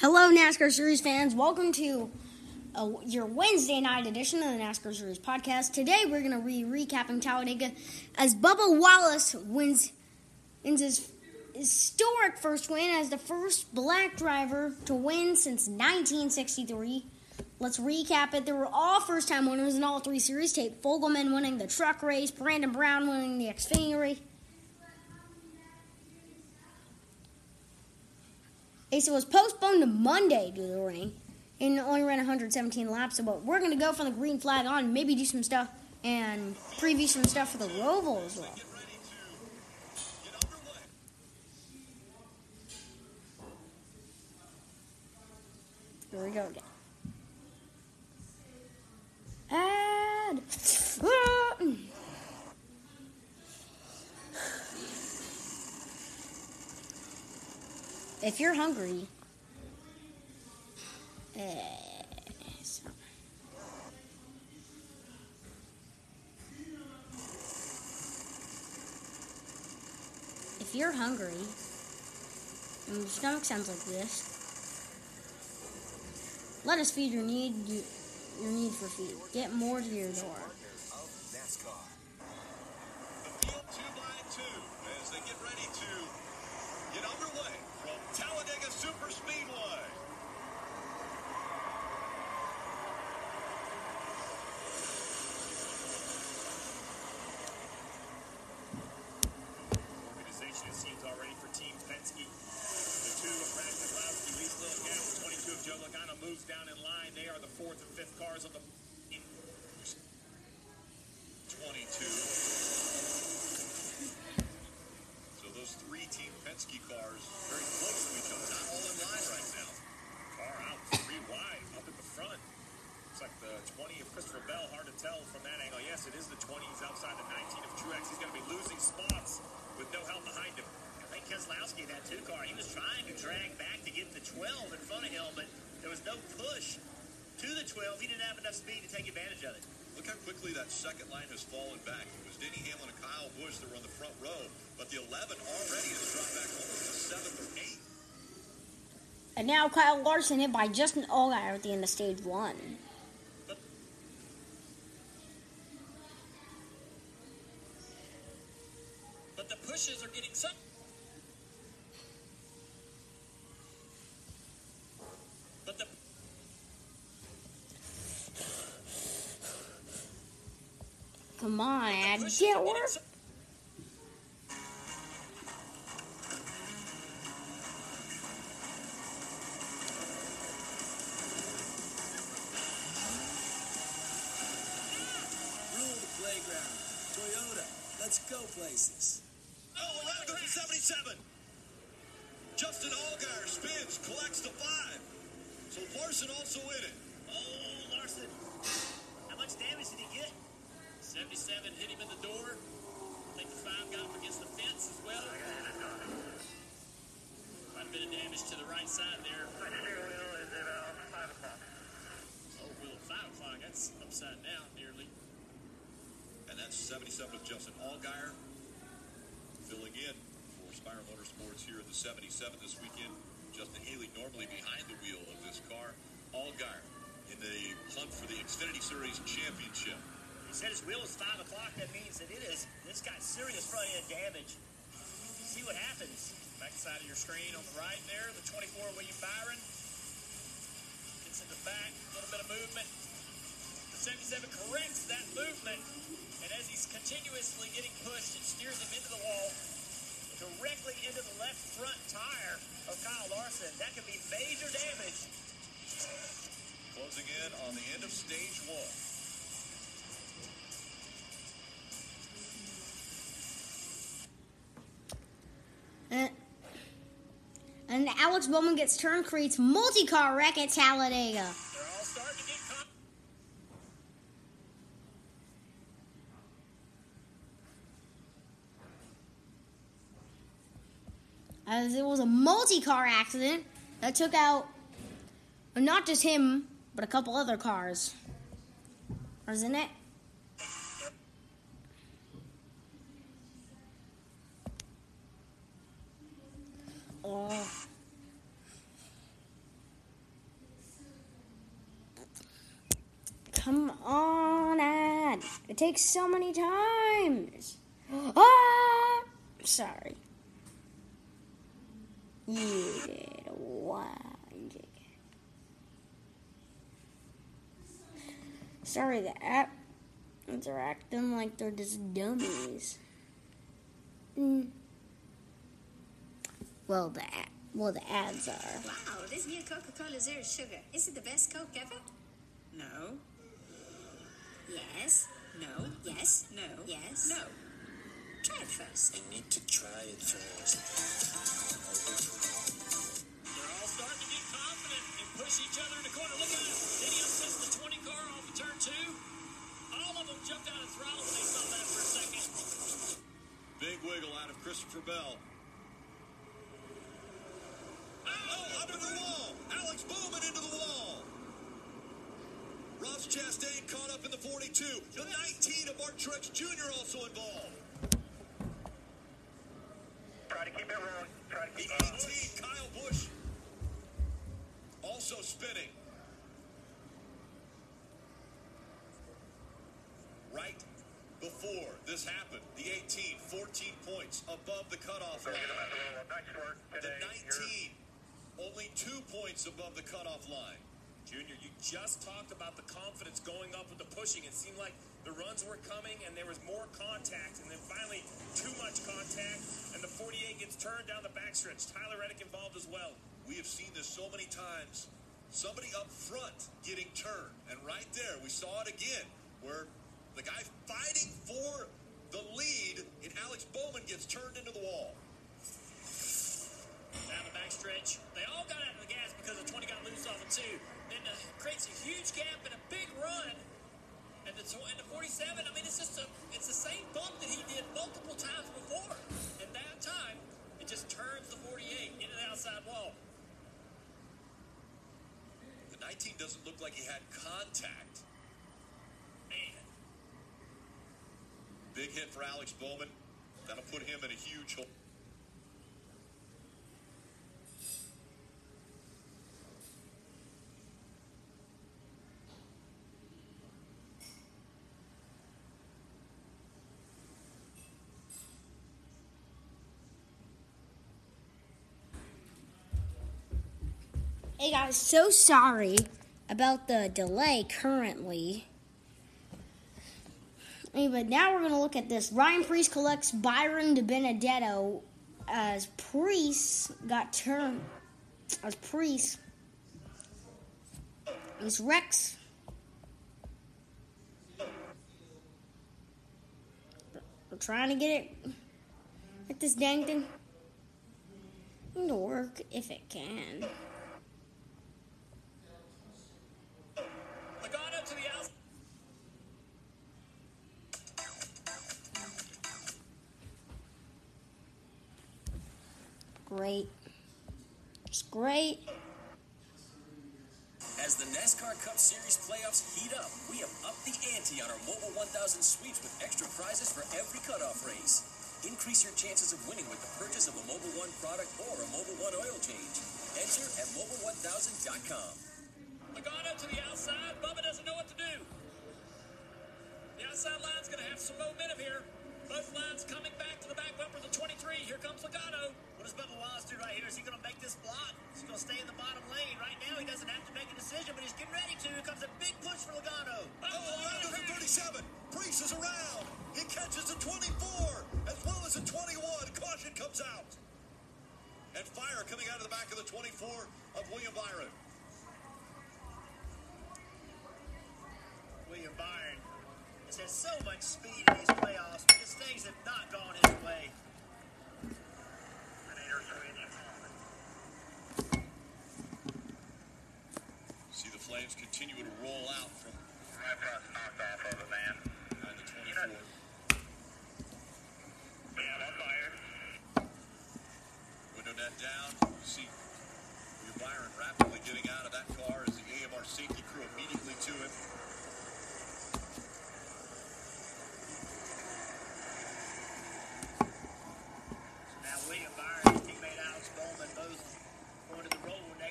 Hello, NASCAR Series fans. Welcome to uh, your Wednesday night edition of the NASCAR Series podcast. Today, we're going to be recapping Talladega as Bubba Wallace wins, wins his historic first win as the first black driver to win since 1963. Let's recap it. There were all first time winners in all three series. Tate. Fogleman winning the truck race, Brandon Brown winning the Xfinity ASA was postponed to Monday due to the rain and only ran 117 laps. So, But we're to go from the green flag on, maybe do some stuff and preview some stuff for the Roval as well. Here we go again. Add. If you're hungry, uh, if you're hungry, and your stomach sounds like this, let us feed your need your need for feed. Get more to your door. Super Speedway. Organization, seems, already for Team Penske. The two of Brad Keselowski, Reese Little 22 of Joe Logano moves down in line. They are the fourth and fifth cars of the 22. three Team Penske cars He's outside the 19 of Truex. He's going to be losing spots with no help behind him. I think Keselowski, that two car, he was trying to drag back to get the 12 in front of him, but there was no push to the 12. He didn't have enough speed to take advantage of it. Look how quickly that second line has fallen back. It was Denny Hamlin and Kyle Busch that were on the front row, but the 11 already has dropped back almost to 7th or 8th. And now Kyle Larson hit by Justin Allgaier at the end of stage one. But, the are getting some. Come on. Get work. playground. Toyota, let's go places. Oh, around goes 77. Justin Allgaier spins, collects the five. So Larson also in it. Oh, Larson. How much damage did he get? 77 hit him in the door. I think the five got him against the fence as well. Quite a bit of damage to the right side there. My steering wheel is about uh, 5 o'clock. Oh, wheel at 5 o'clock. That's upside down nearly. And that's 77 of Justin Allgaier filling in for Spire Motorsports here at the 77 this weekend. Justin Haley normally behind the wheel of this car. Allgaier in the hunt for the Xfinity Series championship. He said his wheel is 5 o'clock. That means that it is. This got serious front end damage. See what happens. Back side of your screen on the right there. The 24 William Byron. Gets in the back. A little bit of movement. The 77 corrects that movement. And as he's continuously getting pushed, it steers him into the wall directly into the left front tire of Kyle Larson. That could be major damage. Closing in on the end of stage one. And, and Alex Bowman gets turned, creates multi-car wreck at Talladega. as it was a multi car accident that took out not just him, but a couple other cars. isn't it? Oh. Come on, Ad. It takes so many times. Ah! Sorry. Yeah, wow. Sorry, the app they're acting like they're just dummies. Mm. Well, the ad, well the ads are. Wow, this new Coca-Cola Zero Sugar. Is it the best Coke ever? No. Yes. No. Yes. No. Yes. No. Try it first. I need to try it first. They're all starting to get confident and push each other in the corner. Look at it. Did he upsets the 20 car off of turn two? All of them jumped out of throttle when they saw that for a second. Big wiggle out of Christopher Bell. Oh, under the wall. Alex Bowman into the wall. Ross Chastain caught up in the 42. The 19 of Mark Truex Jr. also involved. Try to keep it rolling. Try to The keep it 18, Kyle Busch, also spinning. Right before this happened, the 18, 14 points above the cutoff line. get them out the. Nice The today. You're- 19, only two points above the cutoff line. Junior, you just talked about the confidence going up with the pushing. It seemed like the runs were coming and there was more contact, and then finally too much contact, and the 48 gets turned down the backstretch. Tyler Reddick involved as well. We have seen this so many times. Somebody up front getting turned. And right there, we saw it again, where the guy fighting for the lead in Alex Bowman gets turned into the wall. Down the backstretch. They all got out of the gas because the 20 got loose off of two. Huge gap and a big run. And the, the 47, I mean, it's just a, it's the same bump that he did multiple times before. And that time, it just turns the 48 into the outside wall. The 19 doesn't look like he had contact. Man, Big hit for Alex Bowman. That'll put him in a huge hole. Hey guys, so sorry about the delay currently. But now we're gonna look at this. Ryan Preece collects Byron De Benedetto as Preece got turned as Preece. As Rex. We're trying to get it. Get this dang thing to work if it can. Great. It's great. As the NASCAR Cup Series playoffs heat up, we have upped the ante on our Mobil 1000 sweeps with extra prizes for every cutoff race. Increase your chances of winning with the purchase of a Mobil One product or a Mobil One oil change. Enter at mobil1000.com. Logano to the outside. Bubba doesn't know what to do. The outside line's going to have some momentum here. Both lines coming back to the back bumper of the 23. Here comes Logano. What Bubba Wallace do right here? Is he going to make this block? Is he going to stay in the bottom lane? Right now, he doesn't have to make a decision, but he's getting ready to. Here comes a big push for Logano. Oh, oh Logano to 37. Preece is around. He catches the 24 as well as the 21. Caution comes out. And fire coming out of the back of the 24 of William Byron. William Byron has had so much speed in these playoffs because things have not gone his way. Grenadier switch. See the flames continue to roll out from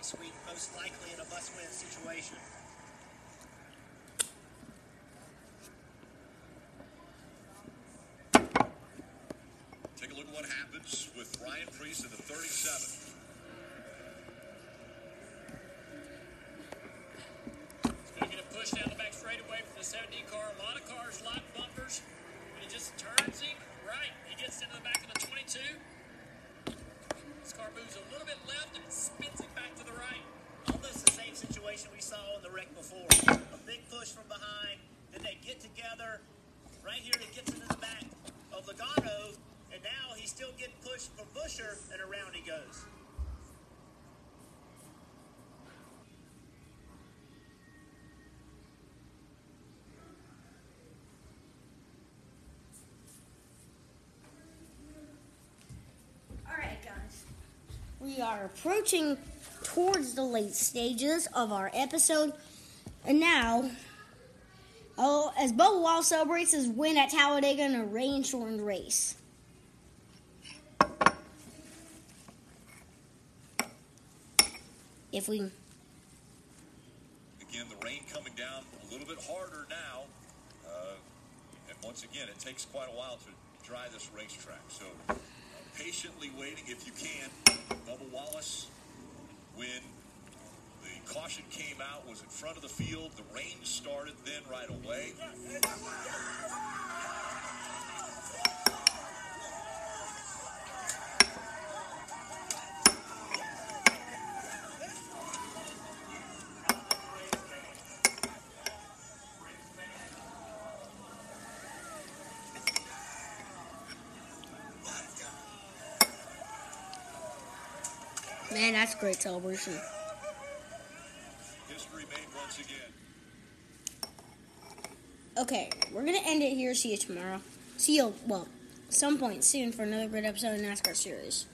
bus wing. Most likely in a bus win situation. Take a look at what happens with Ryan Preece in the 37. He's going to get a push down the back straightaway from the 70 car. A lot of cars, a lot of bumpers. But he just turns him right. He gets into the back of the 22. Moves a little bit left and spins it back to the right. Almost the same situation we saw in the wreck before. A big push from behind, then they get together. Right here, he gets into the back of Logano, and now he's still getting pushed from Busher, and around he goes. Alright, guys. We are approaching towards the late stages of our episode. And now, oh, as Bubba Wall celebrates his win at Talladega in a rain shortened race. If we. Again, the rain coming down a little bit harder now. Uh, and once again, it takes quite a while to dry this racetrack. So patiently waiting if you can. Bubba Wallace, when the caution came out, was in front of the field. The rain started then right away. Man, that's a great celebration. History made once again. Okay, we're gonna end it here. See you tomorrow. See you, well, some point soon for another great episode of NASCAR Series.